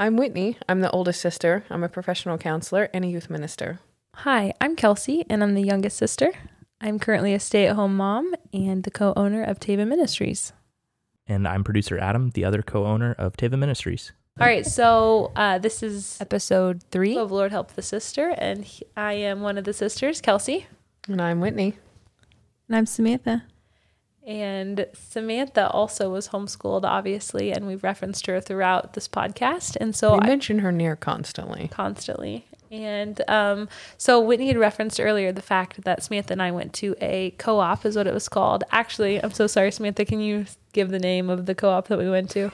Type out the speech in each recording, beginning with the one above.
I'm Whitney. I'm the oldest sister. I'm a professional counselor and a youth minister. Hi, I'm Kelsey, and I'm the youngest sister. I'm currently a stay at home mom and the co owner of Tava Ministries. And I'm producer Adam, the other co owner of Tava Ministries. All right, so uh, this is episode three of Lord Help the Sister, and I am one of the sisters, Kelsey. And I'm Whitney. And I'm Samantha. And Samantha also was homeschooled, obviously, and we've referenced her throughout this podcast. And so we I mention her near constantly. constantly. And um, so Whitney had referenced earlier the fact that Samantha and I went to a co-op, is what it was called. Actually, I'm so sorry, Samantha. Can you give the name of the co-op that we went to?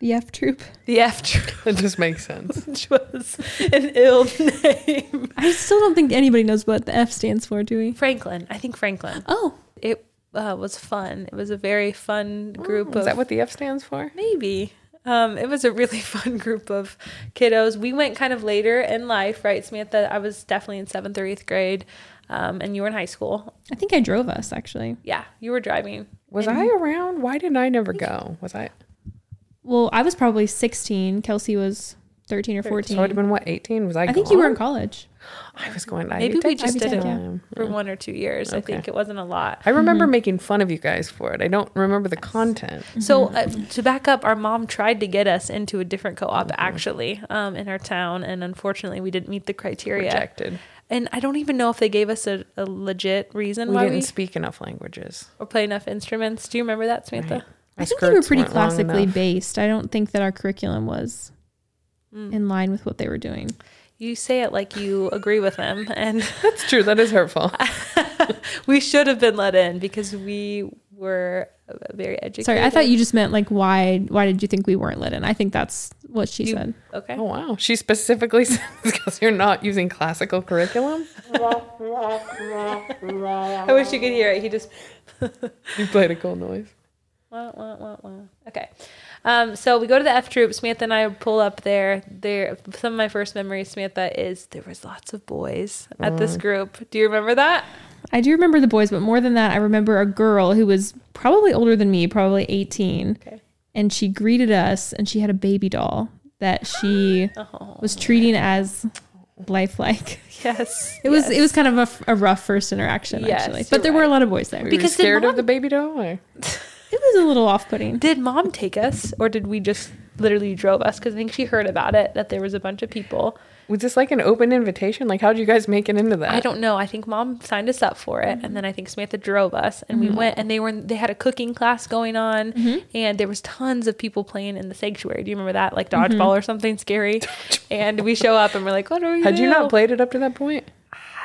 The F Troop. The F Troop, It just makes sense. which was an ill name. I still don't think anybody knows what the F stands for, do we? Franklin, I think Franklin. Oh, It uh, was fun. It was a very fun group Is of that what the F stands for? Maybe. Um, it was a really fun group of kiddos. We went kind of later in life, right, Samantha? I was definitely in seventh or eighth grade, um, and you were in high school. I think I drove us actually. Yeah, you were driving. Was I around? Why didn't I never go? Was I? Well, I was probably 16. Kelsey was 13 or 14. So I'd have been what? 18? Was I? I think you were in college. I was going. I Maybe we just take did it time. for one or two years. I think it wasn't a lot. I remember making fun of you guys for it. I don't remember the content. So uh, to back up, our mom tried to get us into a different co-op actually um, in our town, and unfortunately, we didn't meet the criteria. Rejected. And I don't even know if they gave us a, a legit reason We why didn't we speak enough languages. or play enough instruments. Do you remember that, Samantha? Right. I think they were pretty classically based. I don't think that our curriculum was Mm. in line with what they were doing. You say it like you agree with them, and That's true. That is hurtful. we should have been let in because we were uh, very educated. Sorry, I thought you just meant like why why did you think we weren't let in? I think that's what she You- said. Okay. Oh wow. She specifically says because you're not using classical curriculum. I wish you could hear it. He just You played a cool noise. Wah, wah, wah, wah. Okay. Um, so we go to the F troop. Samantha and I pull up there. There, some of my first memories, Samantha, is there was lots of boys at this group. Do you remember that? I do remember the boys, but more than that, I remember a girl who was probably older than me, probably 18. Okay. And she greeted us and she had a baby doll that she Oh, was treating as lifelike. yes. It was it was kind of a rough first interaction Yes, actually, but there were a lot of boys there. Were It you Because did scared mom- of the baby doll? Or? was a little off-putting. Did mom take us, or did we just literally drove us? Because I think she heard about it that there was a bunch of people. Was this like an open invitation? Like how did you guys make it into that? I don't know. I think mom signed us up for it, and then I think Samantha drove us, and we mm-hmm. went. And they were they had a cooking class going on, mm-hmm. and there was tons of people playing in the sanctuary. Do you remember that, like mm-hmm. dodgeball or something scary? and we show up, and we're like, "What are we?" Had you do?" not played it up to that point?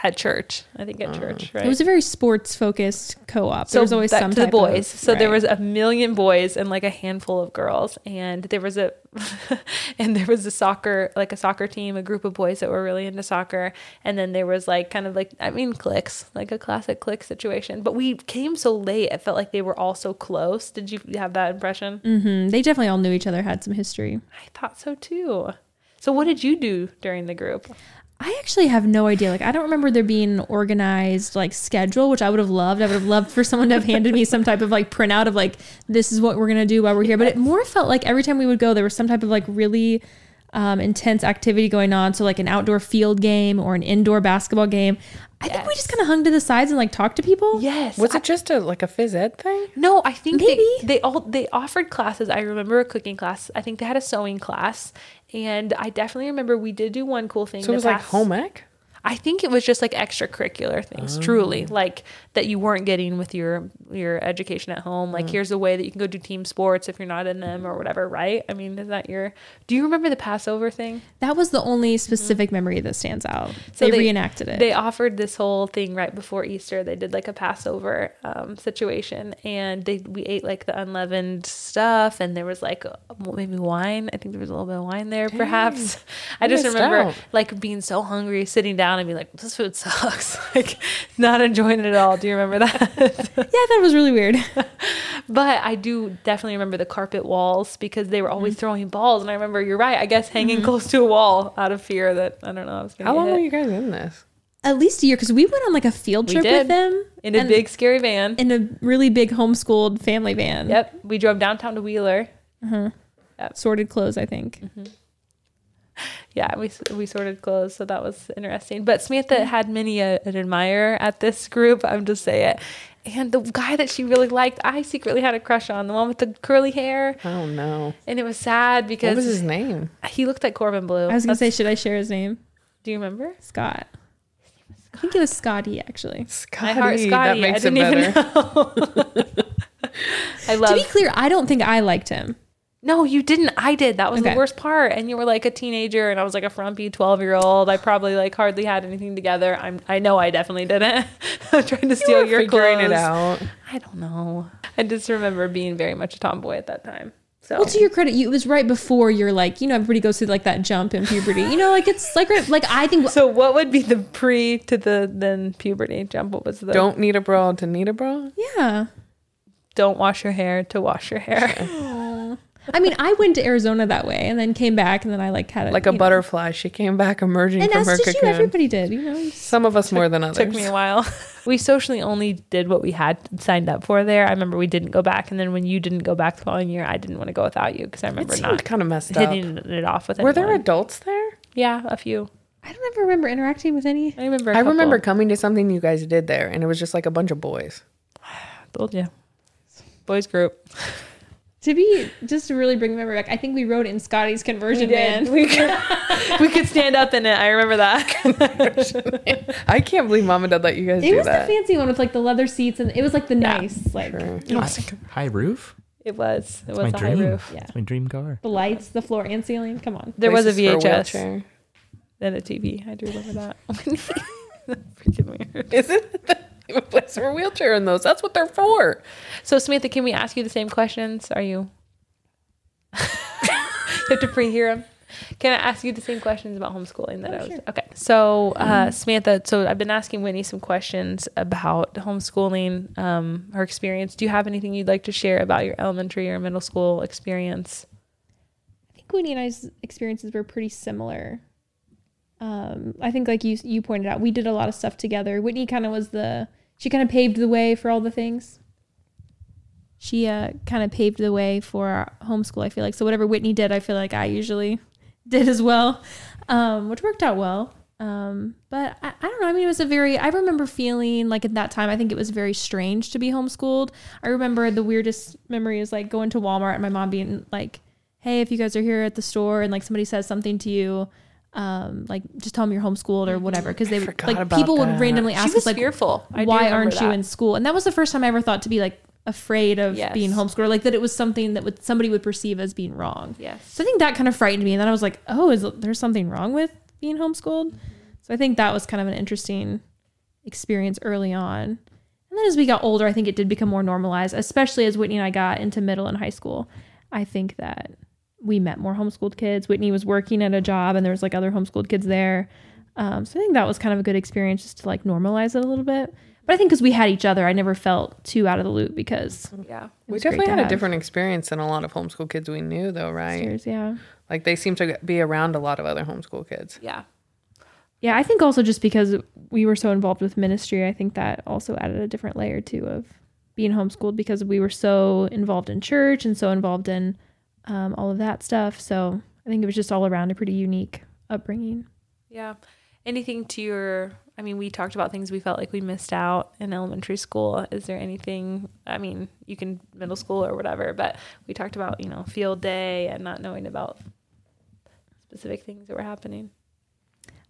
At church? I think at church, right? It was a very sports-focused co-op. So There was always back some to the type of- boys. so there was a million boys and like a handful of girls, and there was a and there was a soccer like a soccer team, a group of boys that were really into soccer, and then there was like kind of like I mean cliques, like a classic clique situation. But we came so late, it felt like they were all so close. Did you have that impression? Mm-hmm. They definitely all knew each other, had some history. I thought so too. So what did you do during the group? I actually have no idea. Like, I don't remember there being an organized like schedule, which I would have loved. I would have loved for someone to have handed me some type of like printout of like this is what we're gonna do while we're here. But it more felt like every time we would go, there was some type of like really um, intense activity going on. So like an outdoor field game or an indoor basketball game. I think we just kind of hung to the sides and like talked to people. Yes. Was it just a like a phys ed thing? No, I think Maybe. they, they all they offered classes. I remember a cooking class. I think they had a sewing class, and I definitely remember we did do one cool thing. So it was like home ec? I think it was just like extracurricular things, truly, like that you weren't getting with your your education at home. Like here's a way that you can go do team sports if you're not in them or whatever, right? I mean, is that your? Do you remember the Passover thing? That was the only specific memory that stands out. So they, they- reenacted it. They offered this whole thing right before Easter. They did like a Passover um, situation, and they we ate like the unleavened stuff, and there was like maybe wine. I think there was a little bit of wine there, perhaps. I just remember out. like being so hungry, sitting down and be like, "This food sucks," like not enjoying it at all. Do you remember that? yeah, that was really weird. but I do definitely remember the carpet walls because they were always mm-hmm. throwing balls, and I remember you're right. I guess hanging mm-hmm. close to a wall out of fear that I don't know. I was gonna How long hit. were you guys in this? At least a year because we went on like a field trip with them in a big scary van? in a really big homeschooled family van. Yep, we drove downtown to Wheeler. Mm-hmm. Sorted clothes, I think. Yeah, we we sorted clothes, so that was interesting. But Samantha had many a, an admirer at this group. I'm just say it. And the guy that she really liked, I secretly had a crush on the one with the curly hair, Oh no. and it was sad because What was his name? he looked like Corbin Bleu. I was gonna say, should I share his name? do you remember? Scott. I think it was Scotty actually. My Scotty. heart, Scotty. That makes I it didn't better. even know. I love. To be clear, I don't think I liked him. No, you didn't. I did. That was Okay. the worst part. And you were like a teenager, and I was like a frumpy twelve year old. I probably like hardly had anything together. I'm. I know I definitely didn't. I'm trying to steal were your figuring clothes. it out. I don't know. I just remember being very much a tomboy at that time. So Well, to your credit, you, it was right before you're like, you know, everybody goes through like that jump in puberty. You know, like it's like right- like I think So what would be the pre to the then puberty jump? What was the Don't need a bra to need a bra. yeah. don't wash your hair to wash your hair? I mean, I went to Arizona that way and then came back and then I like had a, Like a you know- butterfly, she came back emerging And from as her did you. cocoon. Everybody did. You know. Some of us more than others. Took me a while. we socially only did what we had signed up for there. I remember we didn't go back, and then when you didn't go back the following year, I didn't want to go without you because I remember seemed not kind of messed up. hitting it off with Were there adults there? Yeah, a few. I don't ever remember interacting with any. I remember. I I remember coming to something you guys did there, and it was just like a bunch of boys. Told you. Boys group. To be just to really bring memory back, I think we wrote it in Scotty's conversion van. We could, we could stand up in it. I remember that. I can't believe mom and dad let you guys It do was that. the fancy one with like the leather seats and it was like the Yeah. nice like Sure. High roof. It was. It It's was my a high dream. roof. Yeah. It's my dream car. the lights, the floor and ceiling. Come on. There was a VHS wheelchair. and a TV. I do remember that. Freaking weird. Isn't that a place for a wheelchair in those? That's what they're for. So Samantha, can we ask you the same questions? Are you? you have to pre-hear them. Can I ask you the same questions about homeschooling that Oh, I was? sure. Okay. So uh, Samantha, so I've been asking Whitney some questions about homeschooling, um, her experience. Do you have anything you'd like to share about your elementary or middle school experience? I think Whitney and I's experiences were pretty similar. Um, I think like you you pointed out, we did a lot of stuff together. Whitney kind of was the she kind of paved the way for all the things. She uh, kind of paved the way for our homeschool. I feel like so whatever Whitney did, I feel like I usually did as well, um, which worked out well. Um, but I, I don't know. I mean, it was a very. I remember feeling like at that time, I think it was very strange to be homeschooled. I remember the weirdest memory is like going to Walmart and my mom being like, "Hey, if you guys are here at the store and like somebody says something to you." Um, like just tell them you're homeschooled or whatever because they would like people that. would randomly ask us like fearful. Why aren't you in school and that was the first time i ever thought to be like afraid of Yes. being homeschooled like that it was something that would somebody would perceive as being wrong Yes. so i think that kind of frightened me and then i was like oh is there something wrong with being homeschooled so i think that was kind of an interesting experience early on and then as we got older i think it did become more normalized especially as whitney and i got into middle and high school i think that we met more homeschooled kids whitney was working at a job and there was like other homeschooled kids there um, so i think that was kind of a good experience just to like normalize it a little bit but I think because we had each other, I never felt too out of the loop because Yeah. it We was great definitely to had a have. different experience than a lot of homeschool kids we knew, though, right? Cheers, yeah. Like they seem to be around a lot of other homeschool kids. Yeah. Yeah, I think also just because we were so involved with ministry, I think that also added a different layer too of being homeschooled because we were so involved in church and so involved in um, all of that stuff. So I think it was just all around a pretty unique upbringing. Yeah. Anything to your I mean, we talked about things we felt like we missed out in elementary school. Is there anything I mean, you can middle school or whatever, but we talked about, you know, field day and not knowing about specific things that were happening.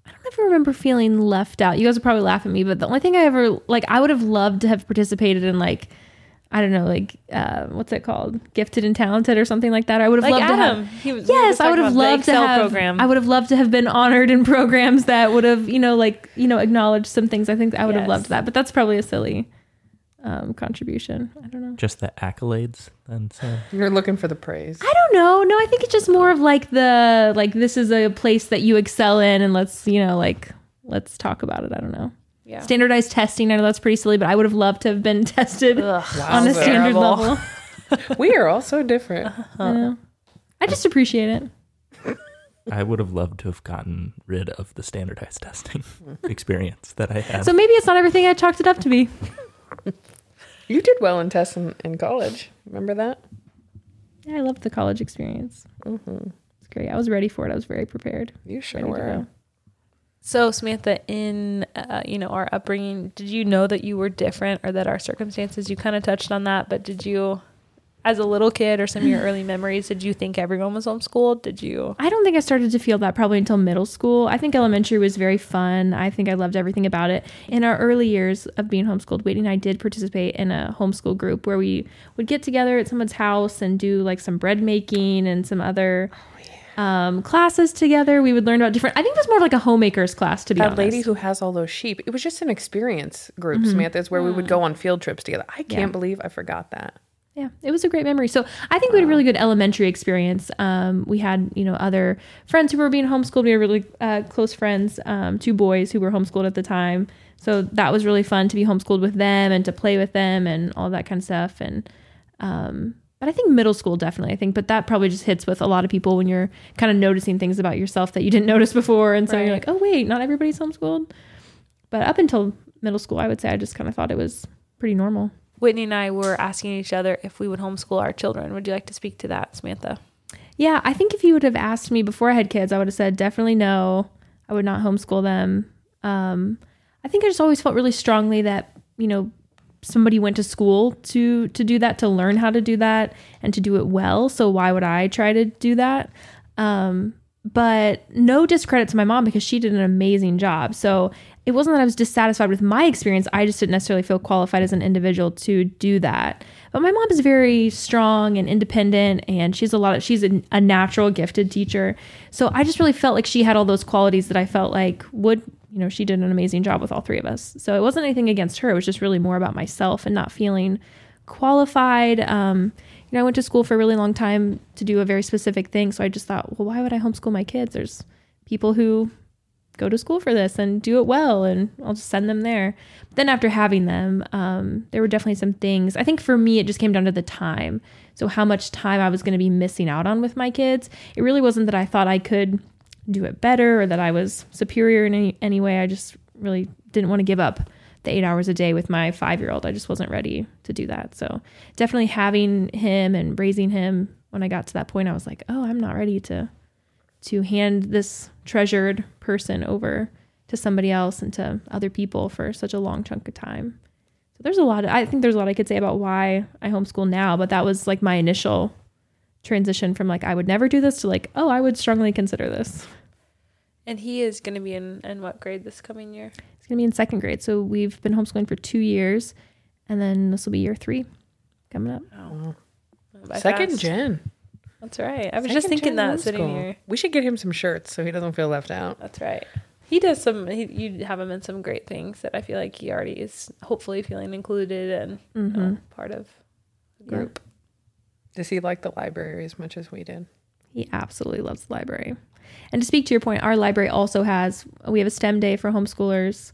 I don't ever remember feeling left out. You guys would probably laugh at me, but the only thing I ever like, I would have loved to have participated in like, I don't know, like uh, what's it called, gifted and talented or something like that. I would have Like loved Adam. to have. He was, Yes, just I would have loved to have. program. I would have loved to have been honored in programs that would have, you know, like you know, acknowledged some things. I think I would have loved that, but that's probably a silly um, contribution. I don't know. Just the accolades. And so You're looking for the praise. I don't know. No, I think it's just more of like the like this is a place that you excel in, and let's you know like let's talk about it. I don't know. Yeah. Standardized testing. I know that's pretty silly, but I would have loved to have been tested Ugh. on a Wowza. standard Terrible. level. we are all so different. I know. I just appreciate it. I would have loved to have gotten rid of the standardized testing experience that I had. So maybe it's not everything I chalked it up to be. You did well in tests in, in college. Remember that? Yeah, I loved the college experience. Mm-hmm. It's great. I was ready for it. I was very prepared. You sure ready to were. So Samantha, in uh, you know our upbringing, did you know that you were different, or that our circumstances? You kind of touched on that, but did you, as a little kid, or some of your early memories, did you think everyone was homeschooled? Did you? I don't think I started to feel that probably until middle school. I think elementary was very fun. I think I loved everything about it. In our early years of being homeschooled, Whitney and I did participate in a homeschool group where we would get together at someone's house and do like some bread making and some other um, classes together. We would learn about different. I think it was more like a homemaker's class to be That honest. lady who has all those sheep. It was just an experience group, Mm-hmm. Samantha. It's where we would go on field trips together. I can't Yeah. believe I forgot that. Yeah, it was a great memory. So I think we had a really good elementary experience. Um, we had, you know, other friends who were being homeschooled. We were really uh, close friends, um, two boys who were homeschooled at the time. So that was really fun to be homeschooled with them and to play with them and all that kind of stuff. And um, but I think middle school definitely. I think, but that probably just hits with a lot of people when you're kind of noticing things about yourself that you didn't notice before, and so you're like, oh wait, not everybody's homeschooled. But up until middle school, I would say I just kind of thought it was pretty normal. Whitney and I were asking each other if we would homeschool our children. Would you like to speak to that, Samantha? Yeah, I think if you would have asked me before I had kids, I would have said definitely no. I would not homeschool them. Um, I think I just always felt really strongly that you know somebody went to school to to do that to learn how to do that and to do it well. So why would I try to do that? Um, but no discredit to my mom because she did an amazing job. So it wasn't that I was dissatisfied with my experience. I just didn't necessarily feel qualified as an individual to do that. But my mom is very strong and independent, and she's a lot of she's a, a natural gifted teacher. So I just really felt like she had all those qualities that I felt like would you know she did an amazing job with all three of us. So it wasn't anything against her. It was just really more about myself and not feeling qualified. Um, you know, I went to school for a really long time to do a very specific thing. So I just thought, well, why would I homeschool my kids? There's people who go to school for this and do it well, and I'll just send them there. But then after having them, um, there were definitely some things. I think for me, it just came down to the time. So how much time I was going to be missing out on with my kids. It really wasn't that I thought I could do it better or that I was superior in any, any way. I just really didn't want to give up the eight hours a day with my five year old. I just wasn't ready to do that. So definitely having him and raising him when I got to that point, I was like, oh, I'm not ready to to hand this treasured person over to somebody else and to other people for such a long chunk of time. So there's a lot of, I think there's a lot I could say about why I homeschool now, but that was like my initial transition from like I would never do this to like, oh, I would strongly consider this. And he is going to be in, in what grade this coming year? He's going to be in second grade. So we've been homeschooling for two years, and then this will be year three coming up. Oh, Second fast. gen. That's right. I was Second just thinking gen that sitting homeschool. here. We should get him some shirts so he doesn't feel left out. That's right. He does some. He, you have him in some great things that I feel like he already is hopefully feeling included and you know, Mhm. part of the Yeah. group. Does he like the library as much as we did? He absolutely loves the library. And to speak to your point, our library also has we have a STEM day for homeschoolers.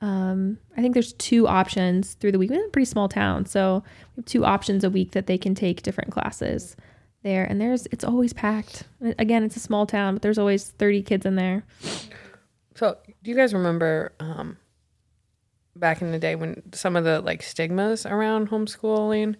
Um, I think there's two options through the week. We're in a pretty small town, so we have two options a week that they can take different classes there. And there's it's always packed. Again, it's a small town, but there's always 30 kids in there. So, do you guys remember um, back in the day when some of the like stigmas around homeschooling?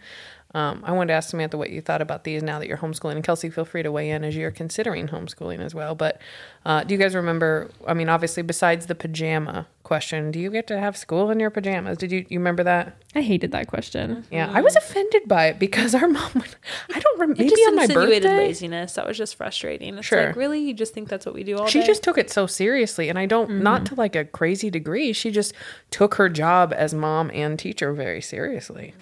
Um, I wanted to ask Samantha what you thought about these now that you're homeschooling, and Kelsey, feel free to weigh in as you're considering homeschooling as well. But uh, do you guys remember? I mean, obviously, besides the pajama question, do you get to have school in your pajamas? Did you you remember that? I hated that question. Yeah, I was offended by it because our mom would. I don't remember. Maybe just on my insinuated birthday. laziness. That was just frustrating. It's Sure. like really, you just think that's what we do all she day? just took it so seriously and i don't not to like a crazy degree she just took her job as mom and teacher very seriously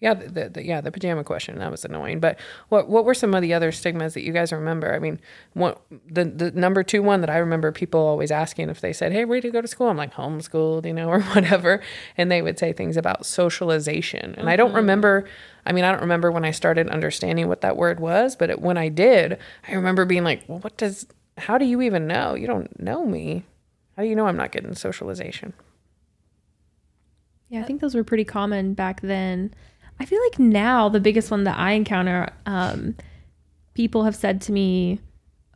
yeah the, the, the- yeah the pajama question that was annoying but what what were some of the other stigmas that you guys remember? I mean what the the number two one that i remember people always asking if they said hey where do you go to school? I'm like homeschooled you know or whatever and they would say things about socialization and i don't mm-hmm. remember i mean i don't remember when i started understanding what that word was but it, when i did i remember being like well what does how do you even know? You don't know me. How do you know i'm not getting socialization? Yeah, I think those were pretty common back then. I feel like now the biggest one that I encounter, um, people have said to me,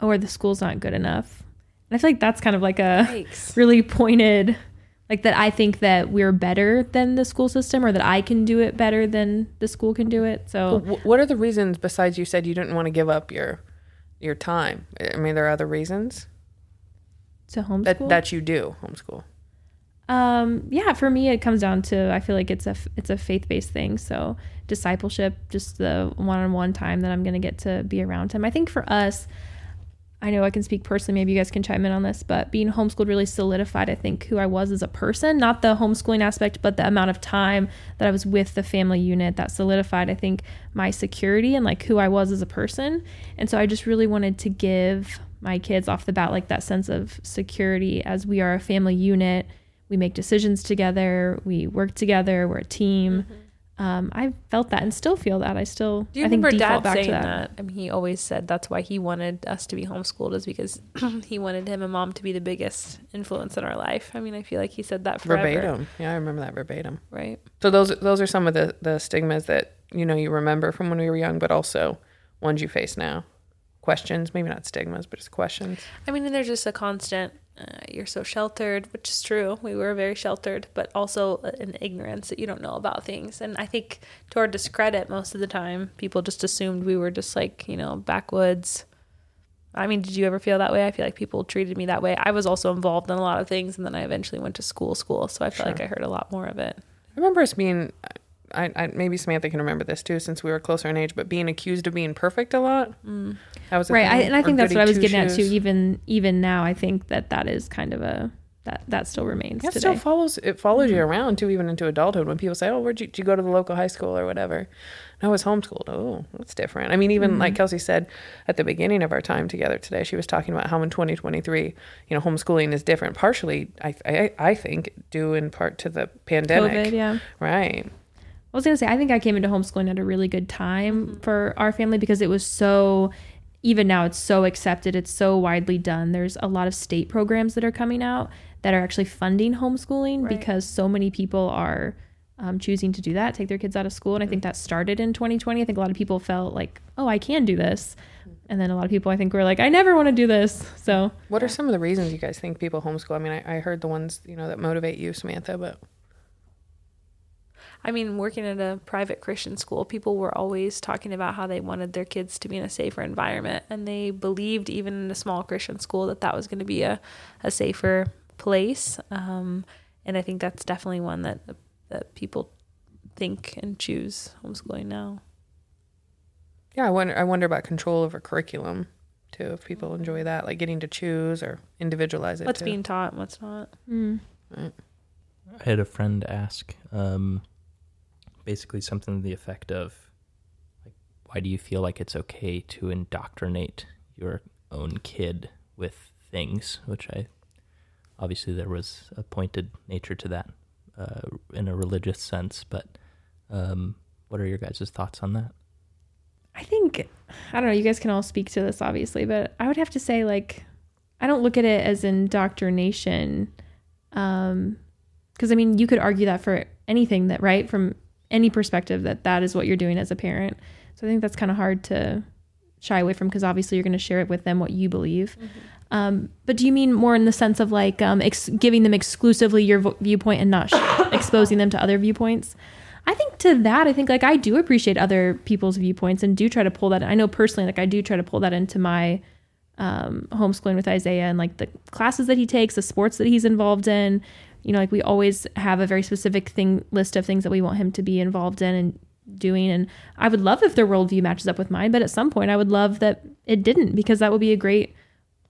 "Oh, or the school's not good enough," and I feel like that's kind of like a Yikes. really pointed, like that. I think that we're better than the school system, or that I can do it better than the school can do it. So Wh- what are the reasons besides you said you didn't want to give up your your time? I mean, there are other reasons To homeschool. that that you do homeschool. Um, yeah, for me, it comes down to I feel like it's a it's a faith based thing. So discipleship, just the one on one time that I'm gonna get to be around him. I think for us, I know I can speak personally. Maybe you guys can chime in on this, but being homeschooled really solidified, I think, who I was as a person. Not the homeschooling aspect, but the amount of time that I was with the family unit that solidified, I think, my security and like who I was as a person. And so I just really wanted to give my kids off the bat like that sense of security as we are a family unit we make decisions together we work together we're a team um, i felt that and still feel that i still Do you i think remember default Dad back saying to that. that, I mean, he always said that's why he wanted us to be homeschooled, is because he wanted him and mom to be the biggest influence in our life. I mean, I feel like he said that forever, Verbatim. Yeah, I remember that verbatim. right? So those those are some of the the stigmas that you know you remember from when we were young, but also ones you face now. Questions, maybe not stigmas, but just questions. I mean, and there's just a constant. Uh, you're so sheltered, which is true. We were very sheltered, but also an ignorance that you don't know about things. And I think, to our discredit, most of the time, people just assumed we were just like you know backwoods. I mean, did you ever feel that way? I feel like people treated me that way. I was also involved in a lot of things, and then I eventually went to school, school. So I feel like I heard a lot more of it. I remember us being, I, I maybe Samantha can remember this too, since we were closer in age, but being accused of being perfect a lot. That was right I, and i think that's what i was getting at too even even now i think that that is kind of a that that still remains it still follows. It follows you mm-hmm. around too, even into adulthood. When people say, "Oh, where'd you, did you go to the local high school or whatever?" And I was homeschooled. Oh, that's different. I mean, even like mm-hmm. Kelsey said at the beginning of our time together today, she was talking about how in 2023, you know, homeschooling is different. Partially, I I, I think due in part to the pandemic. COVID, yeah Right. I was gonna say I think I came into homeschooling at a really good time mm-hmm. for our family because it was so even now it's so accepted, it's so widely done. There's a lot of state programs that are coming out that are actually funding homeschooling Right. because so many people are um, choosing to do that, take their kids out of school. And I think that started in 2020. I think a lot of people felt like, oh, I can do this. And then a lot of people I think were like, I never want to do this. So What are some of the reasons you guys think people homeschool? I mean, I, I heard the ones you know that motivate you, Samantha, but I mean, working at a private Christian school, people were always talking about how they wanted their kids to be in a safer environment. And they believed, even in a small Christian school, that that was going to be a, a safer place. Um, and I think that's definitely one that, that people think and choose homeschooling now. yeah, I wonder. I wonder about control over curriculum too. If people enjoy that, like getting to choose or individualize it. What's too. being taught and what's not. mm, I had a friend ask um, basically something to the effect of, like, why do you feel like it's okay to indoctrinate your own kid with things? Which I obviously there was a pointed nature to that uh, in a religious sense, but um, what are your guys' thoughts on that? I think I don't know. You guys can all speak to this, obviously, but I would have to say, like, I don't look at it as indoctrination, um, because I mean, you could argue that for anything that, right, from any perspective, that that is what you're doing as a parent. So I think that's kind of hard to shy away from, because obviously you're going to share it with them what you believe. Um, but do you mean more in the sense of like um, ex- giving them exclusively your vo- viewpoint and not sh- exposing them to other viewpoints? I think to that, I think like I do appreciate other people's viewpoints and do try to pull that. I know personally, like I do try to pull that into my um, homeschooling with Isaiah and like the classes that he takes, the sports that he's involved in. You know, like we always have a very specific thing list of things that we want him to be involved in and doing. And I would love if their worldview matches up with mine, but at some point, I would love that it didn't because that would be a great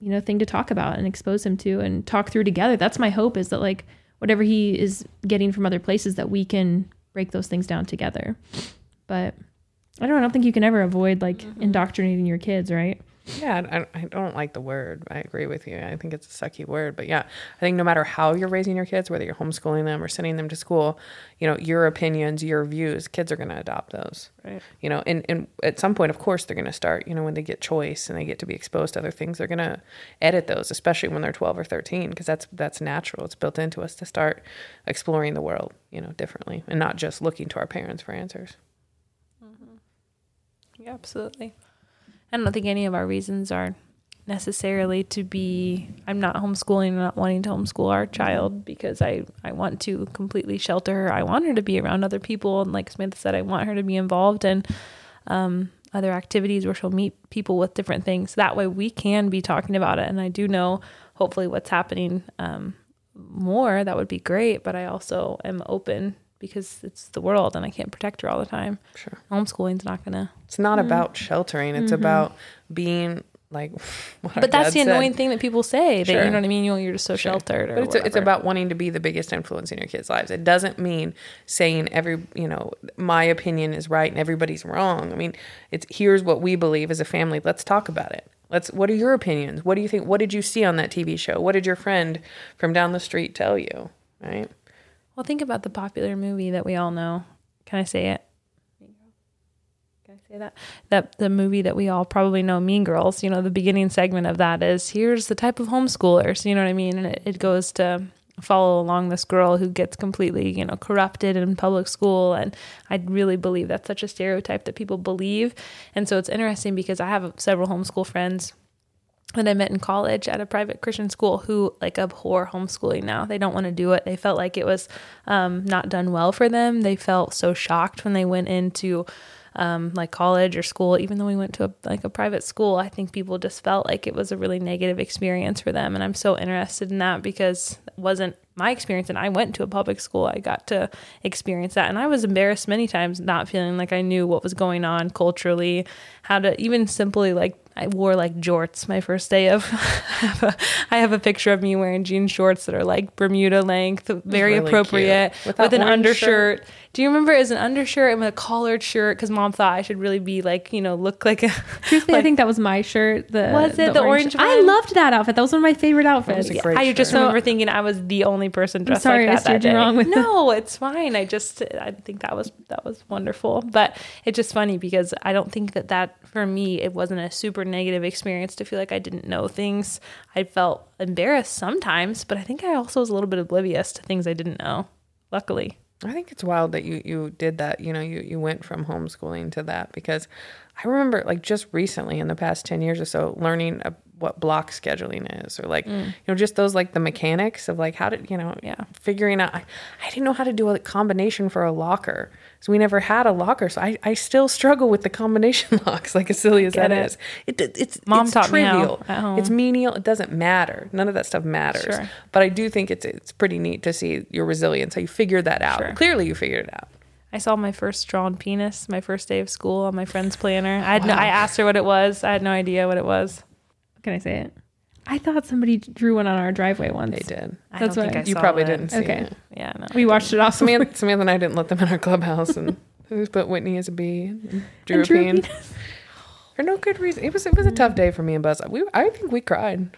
you know thing to talk about and expose him to and talk through together. That's my hope is that like whatever he is getting from other places that we can break those things down together. But i don't know i don't think you can ever avoid like mm-hmm. indoctrinating your kids right Yeah, I, I don't like the word. I agree with you. I think it's a sucky word. But yeah, I think no matter how you're raising your kids, whether you're homeschooling them or sending them to school, you know, your opinions, your views, kids are going to adopt those. Right. You know, and, and at some point, of course, they're going to start, you know, when they get choice and they get to be exposed to other things, they're going to edit those, especially when they're 12 or 13, because that's, that's natural. It's built into us to start exploring the world, you know, differently and not just looking to our parents for answers. Mm-hmm. Yeah, absolutely. I don't think any of our reasons are necessarily to be I'm not homeschooling and not wanting to homeschool our child because I I want to completely shelter her. I want her to be around other people and like Samantha said I want her to be involved in um other activities where she'll meet people with different things. That way we can be talking about it. And I do know hopefully what's happening um, more. That would be great. But I also am open because it's the world and I can't protect her all the time. Sure. Homeschooling's not to. It's not mm-hmm. about sheltering. It's mm-hmm. about being like. what But that's the said. annoying thing that people say. That, Sure. you know what I mean? You know, you're just so sheltered. Or But it's, it's about wanting to be the biggest influence in your kids' lives. It doesn't mean saying every, you know, my opinion is right and everybody's wrong. I mean, it's here's what we believe as a family. Let's talk about it. Let's. What are your opinions? What do you think? What did you see on that TV show? What did your friend from down the street tell you? Right. Well, think about the popular movie that we all know. Can I say it? Can I say that? That the movie that we all probably know, Mean Girls. You know, the beginning segment of that is here's the type of homeschoolers. You know what I mean? And it, it goes to follow along this girl who gets completely, you know, corrupted in public school. And I really believe that's such a stereotype that people believe. And so it's interesting because I have several homeschool friends that I met in college at a private Christian school who like abhor homeschooling now. They don't want to do it. They felt like it was um, not done well for them. They felt so shocked when they went into um, like college or school, even though we went to a, like a private school. I think people just felt like it was a really negative experience for them, and I'm so interested in that because it wasn't my experience. And I went to a public school. I got to experience that, and I was embarrassed many times, not feeling like I knew what was going on culturally, how to even simply like I wore like jorts my first day of. I have a, I have a picture of me wearing jean shorts that are like Bermuda length, very really appropriate, with, With an orange undershirt. Do you remember as an undershirt and with a collared shirt? Because mom thought I should really be like you know look like a. Truthfully, I think that was my shirt. The Was it the orange one? I loved that outfit. That was one of my favorite outfits. was a great I just shirt. remember thinking I was the only person dressed sorry I like that. steered that you day. wrong with the- no, it's fine. I just I think that was that was wonderful, but it's just funny because I don't think that that for me it wasn't a super negative experience to feel like I didn't know things. I felt embarrassed sometimes, but I think I also was a little bit oblivious to things I didn't know. Luckily, I think it's wild that you you did that. You know, you you went from homeschooling to that because I remember like just recently in the past 10 years or so learning what block scheduling is or like mm. you know just those like the mechanics of like how to you know Yeah. figuring out I, I didn't know how to do a combination for a locker so we never had a locker so I, I still struggle with the combination locks like as silly as that it. is it, it- it's Mom it's taught me trivial at home. it's menial it doesn't matter none of that stuff matters Sure. but I do think it's it's pretty neat to see your resilience how you figured that out Sure. clearly you figured it out I saw my first drawn penis my first day of school on my friend's planner. I had no, I asked her what it was. I had no idea what it was. Can I say it? I thought somebody drew one on our driveway once. they did I That's don't what- think I you saw probably it. didn't see Okay. it Yeah, no. We watched it off. Samantha, Samantha and I didn't let them in our clubhouse, and we just put Whitney as a B, and drew And a drew a penis. For no good reason. It was it was a tough day for me and Buzz. We I think we cried.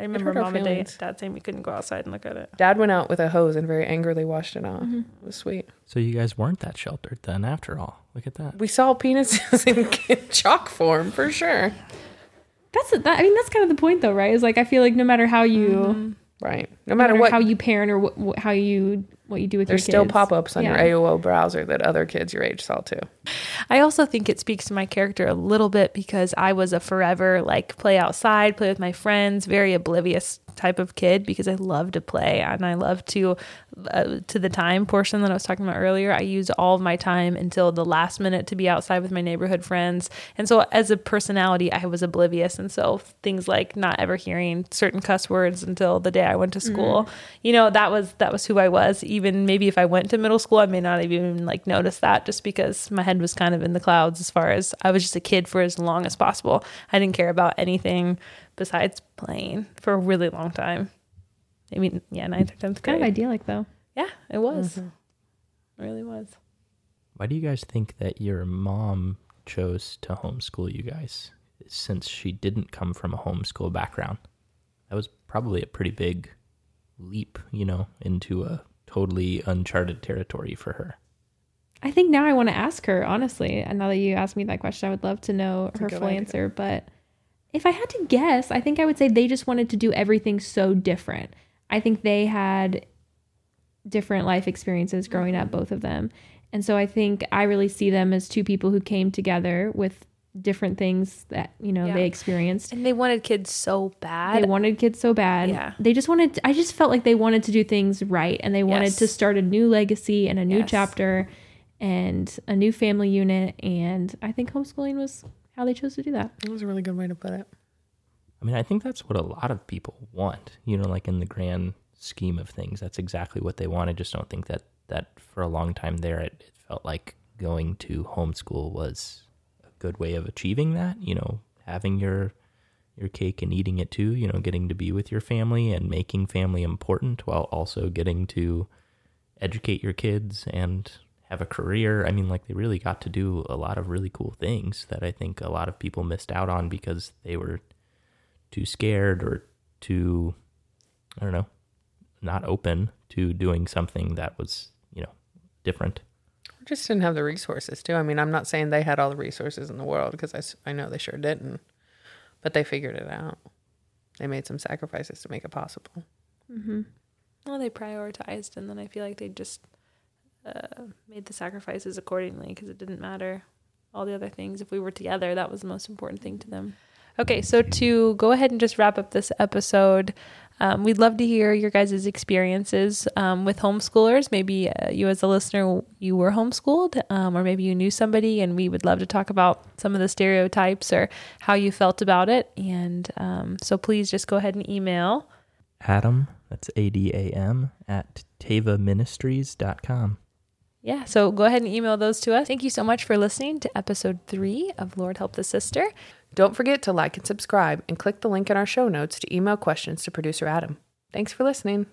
I remember hurt mom and dad, dad saying we couldn't go outside and look at it. Dad went out with a hose and very angrily washed it off. Mm-hmm. It was sweet. So you guys weren't that sheltered then, after all. Look at that. We saw penises in chalk form for sure. That's that, I mean that's kind of the point though, right? Is like I feel like no matter how you, mm-hmm. Right. No no matter what, how you parent or what, what, how you what you do with there's your still pop ups on Yeah. your AOL browser that other kids your age saw too. I also think it speaks to my character a little bit because I was a forever like play outside, play with my friends, very oblivious type of kid because I love to play and I love to uh, to the time portion that I was talking about earlier. I use all of my time until the last minute to be outside with my neighborhood friends. And so as a personality, I was oblivious and so things like not ever hearing certain cuss words until the day I went to school. You know, that was that was who I was. Even maybe if I went to middle school, I may not have even like noticed that just because my head was kind of in the clouds as far as I was just a kid for as long as possible. I didn't care about anything besides playing for a really long time. I mean, yeah, ninth or tenth grade. Kind of idyllic though. Yeah, it was. Mm-hmm. It really was. Why do you guys think that your mom chose to homeschool you guys since she didn't come from a homeschool background? That was probably a pretty big leap, you know, into a totally uncharted territory for her. I think now I want to ask her honestly. And now that you asked me that question, I would love to know her full idea. answer. But if I had to guess, I think I would say they just wanted to do everything so different. I think they had different life experiences growing up, both of them. And so I think I really see them as two people who came together with different things that, you know, Yeah. they experienced. And they wanted kids so bad. They wanted kids so bad. Yeah. They just wanted, I just felt like they wanted to do things right and they wanted Yes. to start a new legacy and a new Yes. chapter. and a new family unit. And I think homeschooling was how they chose to do that. That was a really good way to put it. I mean, I think that's what a lot of people want, you know, like in the grand scheme of things. That's exactly what they want. I just don't think that, that for a long time there, it, it felt like going to homeschool was a good way of achieving that, you know, having your your cake and eating it too, you know, getting to be with your family and making family important while also getting to educate your kids and have a career. I mean, like they really got to do a lot of really cool things that I think a lot of people missed out on because they were too scared or too, I don't know, not open to doing something that was, you know, different. Just didn't have the resources too. I mean, I'm not saying they had all the resources in the world because I, I know they sure didn't, but they figured it out. They made some sacrifices to make it possible. Mm-hmm. Well, they prioritized, and then I feel like they just uh, made the sacrifices accordingly because it didn't matter all the other things. If we were together, that was the most important thing to them. Okay, so to go ahead and just wrap up this episode, um, we'd love to hear your guys' experiences um, with homeschoolers. Maybe uh, you, as a listener, you were homeschooled, um, or maybe you knew somebody, and we would love to talk about some of the stereotypes or how you felt about it. And um, so please just go ahead and email. Adam, that's A D A M, at tavaministries.com. Yeah, so go ahead and email those to us. Thank you so much for listening to episode three of Lord Help the Sister. Don't forget to like and subscribe and click the link in our show notes to email questions to producer Adam. Thanks for listening.